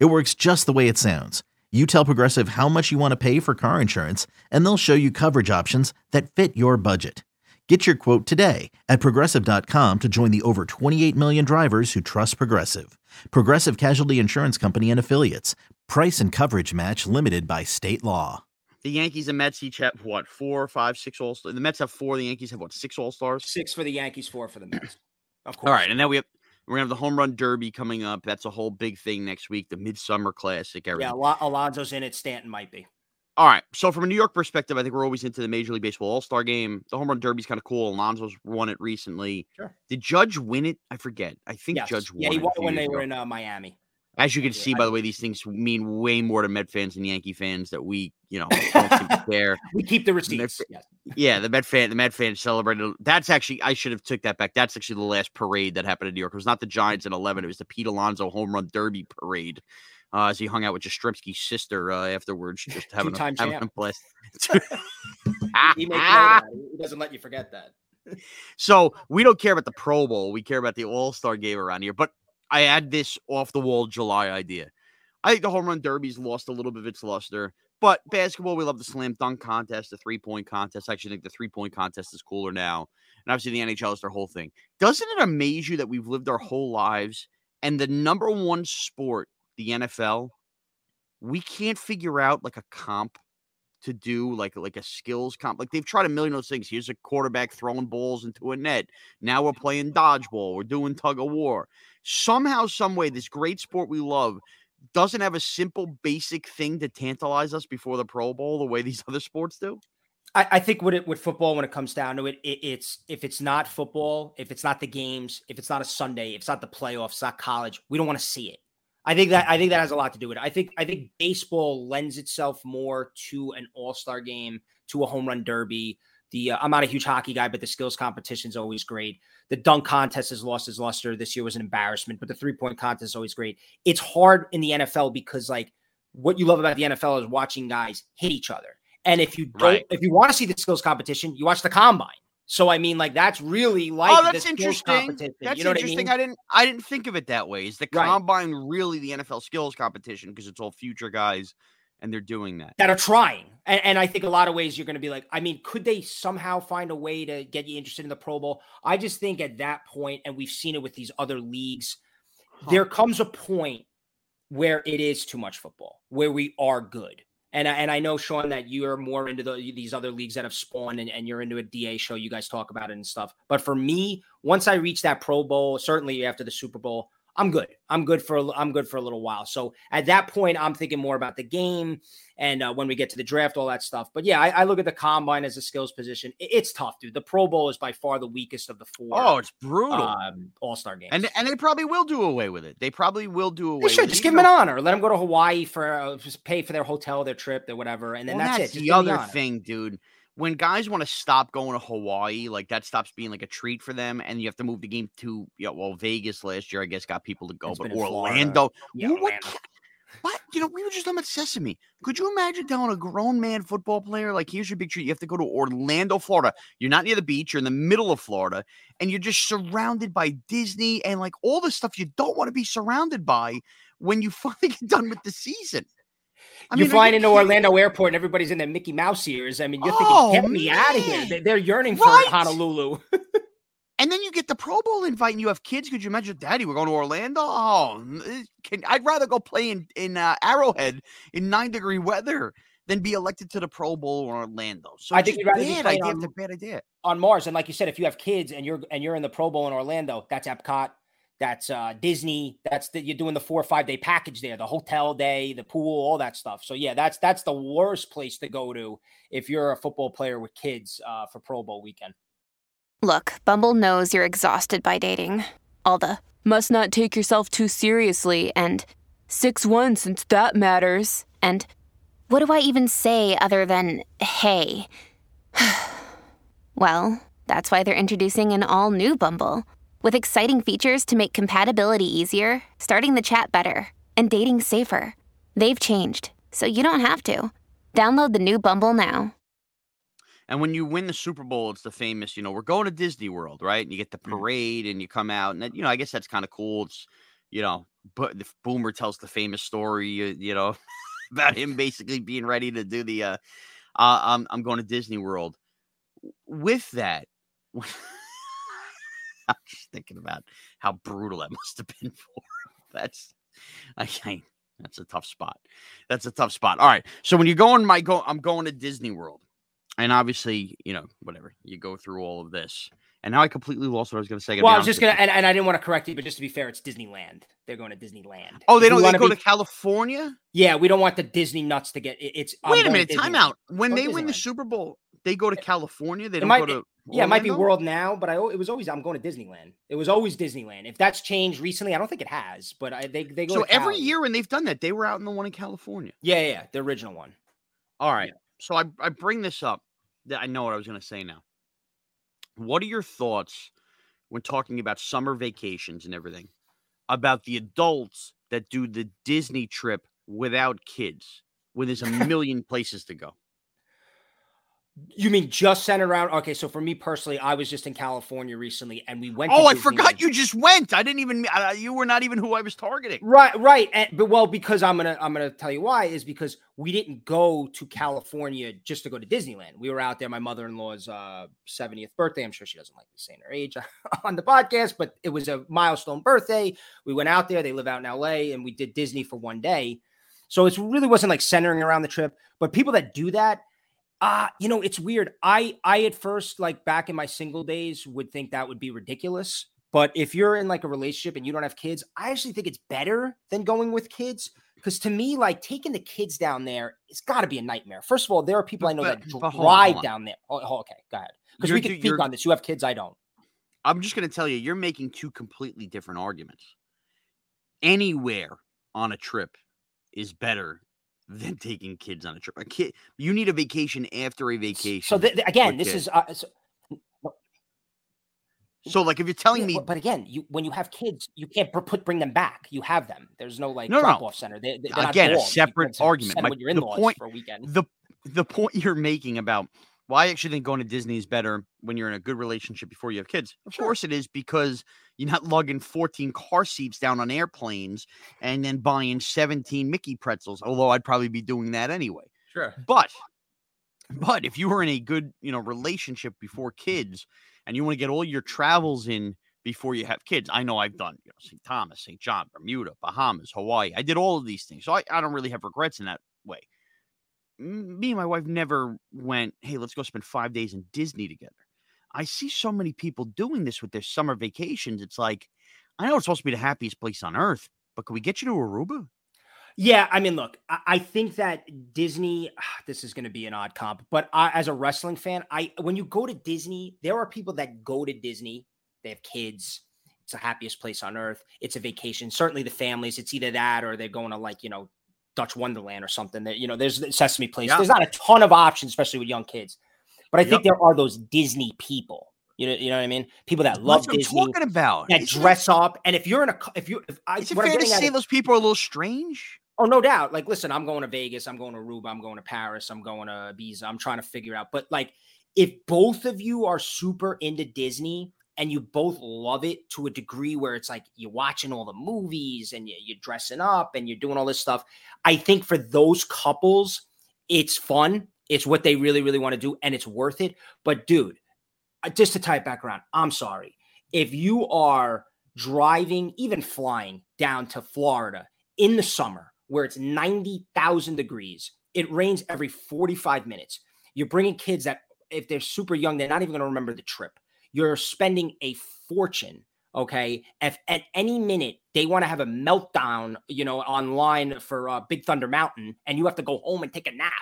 It works just the way it sounds. You tell Progressive how much you want to pay for car insurance, and they'll show you coverage options that fit your budget. Get your quote today at progressive.com to join the over 28 million drivers who trust Progressive. Progressive Casualty Insurance Company and Affiliates. Price and coverage match limited by state law. The Yankees and Mets each have what, four, five, six all stars? The Mets have four. The Yankees have what, six all stars? Six for the Yankees, four for the Mets. Of course. All right. And then we have we're gonna have the home run derby coming up. That's a whole big thing next week. The midsummer classic. Everything. Yeah, Al- Alonso's in it. Stanton might be. All right. So from a New York perspective, I think we're always into the Major League Baseball All Star Game. The home run derby's kind of cool. Alonso's won it recently. Sure. Did Judge win it? I forget. I think Yes. Judge won. Yeah, he won when they were in uh, Miami. As you can see, by the way, these things mean way more to Met fans and Yankee fans that we, you know, don't seem to care. We keep the Met receipts. fa- Yes. Yeah, the Met fan, the Met fans celebrated. That's actually, I should have took that back. That's actually the last parade that happened in New York. It was not the Giants in eleven. It was the Pete Alonso home run derby parade. Uh, as he hung out with Jastrzemski's sister uh, afterwards, just having a, having a blast. He, makes note of that. he doesn't let you forget that. So we don't care about the Pro Bowl. We care about the All Star game around here. But I had this off the wall July idea. I think the home run derby's lost a little bit of its luster. But basketball, we love the slam dunk contest, the three point contest. I actually think the three point contest is cooler now. And obviously, the NHL is their whole thing. Doesn't it amaze you that we've lived our whole lives and the number one sport, the NFL, we can't figure out like a comp to do like like a skills comp. Like they've tried a million of those things. Here's a quarterback throwing balls into a net. Now we're playing dodgeball. We're doing tug of war. Somehow, some way, this great sport we love doesn't have a simple, basic thing to tantalize us before the Pro Bowl the way these other sports do. I, I think with it with football, when it comes down to it, it, it's if it's not football, if it's not the games, if it's not a Sunday, if it's not the playoffs, it's not college, we don't want to see it. I think that I think that has a lot to do with it. I think I think baseball lends itself more to an All Star game, to a home run derby. The uh, I'm not a huge hockey guy, but the skills competition is always great. The dunk contest has lost its luster. This year was an embarrassment, but the three point contest is always great. It's hard in the NFL because like what you love about the NFL is watching guys hit each other. And if you don't, Right. if you want to see the skills competition, you watch the combine. So I mean, like that's really oh, like oh, the that's interesting. competition. That's you know interesting. I I, didn't I didn't think of it that way. Is the Right. combine really the NFL skills competition because it's all future guys and they're doing that? that are trying. And, and I think a lot of ways you're going to be like, I mean, could they somehow find a way to get you interested in the Pro Bowl? I just think at that point, and we've seen it with these other leagues, there comes a point where it is too much football, where we are good. And, I- and I know, Shaun, that you're more into the, these other leagues that have spawned and, and you're into a DA show. You guys talk about it and stuff. But for me, once I reach that Pro Bowl, certainly after the Super Bowl, I'm good. I'm good for a, I'm good for a little while. So at that point, I'm thinking more about the game and uh, when we get to the draft, all that stuff. But yeah, I, I look at the combine as a skills position. It- it's tough, dude. The Pro Bowl is by far the weakest of the four. Oh, it's brutal. um, All Star games. and and they probably will do away with it. They probably will do away. they should with just it, give them an honor. Let them go to Hawaii for uh, just pay for their hotel, their trip, their whatever, and then Well, that's, that's it. Just the other thing, dude. When guys want to stop going to Hawaii, like that stops being like a treat for them, and you have to move the game to yeah, well, Vegas last year, I guess, got people to go, It's but been in Florida. Orlando. Yeah, What- Orlando. What? You know, we were just talking about Sesame. Could you imagine telling a grown man football player, like, here's your big treat. You have to go to Orlando, Florida. You're not near the beach, you're in the middle of Florida, and you're just surrounded by Disney and like all the stuff you don't want to be surrounded by when you finally get done with the season. I you're flying you into? Orlando Airport and everybody's in their Mickey Mouse ears. I mean, you're Oh, thinking, get me out of here. They- They're yearning Right. for Honolulu. And then you get the Pro Bowl invite, and you have kids. Could you imagine, Daddy? We're going to Orlando. Oh, can, I'd rather go play in in uh, Arrowhead in nine degree weather than be elected to the Pro Bowl or Orlando. So I think you'd rather bad idea on- bad idea. on Mars. And like you said, if you have kids and you're and you're in the Pro Bowl in Orlando, that's Epcot, that's uh, Disney, that's the, you're doing the four or five day package there, the hotel day, the pool, all that stuff. So yeah, that's that's the worst place to go to if you're a football player with kids uh, for Pro Bowl weekend. Look, Bumble knows you're exhausted by dating. All the must not take yourself too seriously and 6 1 since that matters. And what do I even say other than hey? well, that's why they're introducing an all new Bumble with exciting features to make compatibility easier, starting the chat better, and dating safer. They've changed, so you don't have to. Download the new Bumble now. And when you win the Super Bowl, it's the famous, you know, we're going to Disney World, right? And you get the Mm. parade and you come out, and you know, I guess that's kind of cool. It's, you know, but the Boomer tells the famous story, you, you know, about him basically being ready to do the, uh, uh I'm I'm going to Disney World. With that, I'm just thinking about how brutal that must have been for him. That's, I can't. That's a tough spot. That's a tough spot. All right. So when you're going, my go, I'm going to Disney World and obviously, you know, whatever you go through all of this, and now I completely lost what I was going to say. Well, I was just gonna, and, and I didn't want to correct you, but just to be fair, it's Disneyland. They're going to Disneyland. Oh, they don't. They go be- to California. Yeah, we don't want the Disney nuts to get. It, it's Wait a minute. to Time out. When Go they win the Super Bowl, they go to California. They It don't might- go to. Yeah, it might be World now, but I it was always I'm going to Disneyland. It was always Disneyland. If that's changed recently, I don't think it has, but I, they they go. So every year when they've done that, they were out in the one in California. Yeah, yeah, yeah, the original one. All right. So I, I bring this up. that I know what I was going to say now. What are your thoughts when talking about summer vacations and everything about the adults that do the Disney trip without kids when there's a million places to go? You mean just centered around? Okay, so for me personally, I was just in California recently, and we went. Oh, I forgot you just went. I didn't even. Uh, you were not even who I was targeting. Right, right. And, but well, because I'm gonna I'm gonna tell you why is because we didn't go to California just to go to Disneyland. We were out there. My mother-in-law's uh 70th birthday. I'm sure she doesn't like me saying her age on the podcast, but it was a milestone birthday. We went out there. They live out in LA, and we did Disney for one day. So it really wasn't like centering around the trip. But people that do that, uh, you know, it's weird. I I at first, like back in my single days, would think that would be ridiculous. But if you're in like a relationship and you don't have kids, I actually think it's better than going with kids. Because to me, like taking the kids down there, it's got to be a nightmare. First of all, there are people I know But- that dr- but hold on, drive hold on. down there. Oh, oh, okay, go ahead. Because we can speak on this. You have kids, I don't. I'm just going to tell you, you're making two completely different arguments. Anywhere on a trip is better than taking kids on a trip. A kid, you need a vacation after a vacation. So th- th- again, this kids. is uh, so, so like if you're telling yeah, me, but, again, you when you have kids, you can't put bring them back. You have them. There's no like No, no. drop off center. They, Again, a separate argument. My- them with your the point- for a weekend. the the point you're making about why I actually think going to Disney is better when you're in a good relationship before you have kids. Of Sure. course it is because you're not lugging 14 car seats down on airplanes and then buying 17 Mickey pretzels, although I'd probably be doing that anyway. Sure. But but if you were in a good, you know, relationship before kids and you want to get all your travels in before you have kids, I know I've done, you know, St. Thomas, St. John, Bermuda, Bahamas, Hawaii. I did all of these things. So I, I don't really have regrets in that way. Me and my wife never went, hey, let's go spend five days in Disney together. I see so many people doing this with their summer vacations. It's like, I know it's supposed to be the happiest place on earth, but can we get you to Aruba? Yeah, I mean, look, I, I think that Disney. This is going to be an odd comp, but I, as a wrestling fan, I when you go to Disney, there are people that go to Disney. They have kids. It's the happiest place on earth. It's a vacation. Certainly, the families. It's either that or they're going to like you know Dutch Wonderland or something. That you know, there's Sesame Place. Yeah. There's not a ton of options, especially with young kids. But I think there are those Disney people. You know, you know what I mean? People that love Disney, talking about. that Isn't it- dress up, and if you're in a, if you, if I, Is it fair to say those people are a little strange? Oh, no doubt. Like, listen, I'm going to Vegas. I'm going to Aruba. I'm going to Paris. I'm going to Ibiza. I'm trying to figure out. But like, if both of you are super into Disney and you both love it to a degree where it's like you're watching all the movies and you, you're dressing up and you're doing all this stuff, I think for those couples, it's fun. It's what they really, really want to do, and it's worth it. But dude, uh, just to tie it back around, I'm sorry if you are driving, even flying down to Florida in the summer where it's 90,000 degrees, it rains every 45 minutes. You're bringing kids that, if they're super young, they're not even going to remember the trip. You're spending a fortune. Okay. If at any minute they want to have a meltdown, you know, online for uh, Big Thunder Mountain and you have to go home and take a nap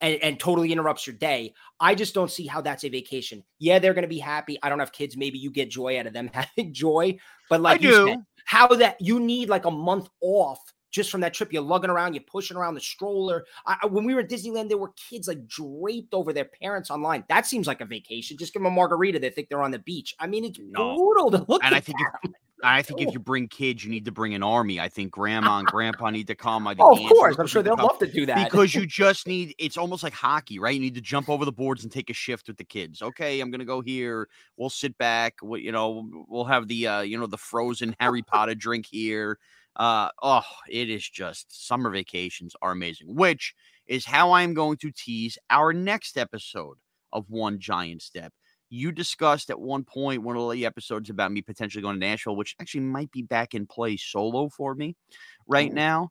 and, and totally interrupts your day, I just don't see how that's a vacation. Yeah, they're going to be happy. I don't have kids. Maybe you get joy out of them having joy. But like I you do. said, how that you need like a month off just from that trip. You're lugging around, you're pushing around the stroller. I, when we were at Disneyland, there were kids like draped over their parents online. That seems like a vacation. Just give them a margarita. They think they're on the beach. I mean, it's no. brutal to look and I think if, I think if you bring kids, you need to bring an army. I think grandma and grandpa need to come. I think oh, of course. I'm sure they'll love to do that. Because you just need it's almost like hockey, right? You need to jump over the boards and take a shift with the kids. Okay, I'm gonna go here. We'll sit back. We, you know, we'll have the uh, you know, the frozen Harry Potter drink here. Uh oh, it is just summer vacations are amazing, which is how I'm going to tease our next episode of One Giant Step you discussed at one point one of the episodes about me potentially going to Nashville, which actually might be back in play solo for me right now.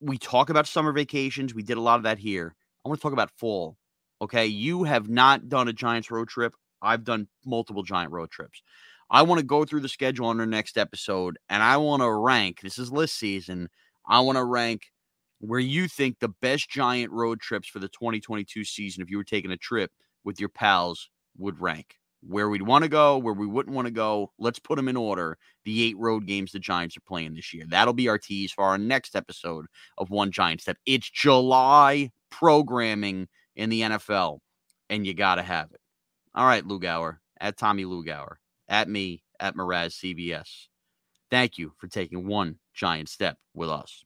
We talk about summer vacations. We did a lot of that here. I want to talk about fall. Okay. You have not done a Giants road trip. I've done multiple giant road trips. I want to go through the schedule on our next episode and I want to rank. This is list season. I want to rank where you think the best giant road trips for the 2022 season, if you were taking a trip with your pals would rank where we'd want to go, where we wouldn't want to go. Let's put them in order. The eight road games the Giants are playing this year. That'll be our tease for our next episode of One Giant Step. It's July programming in the NFL, and you got to have it. All right, Lugauer, at Tommy Lugauer, at me, at Mraz CBS. Thank you for taking one giant step with us.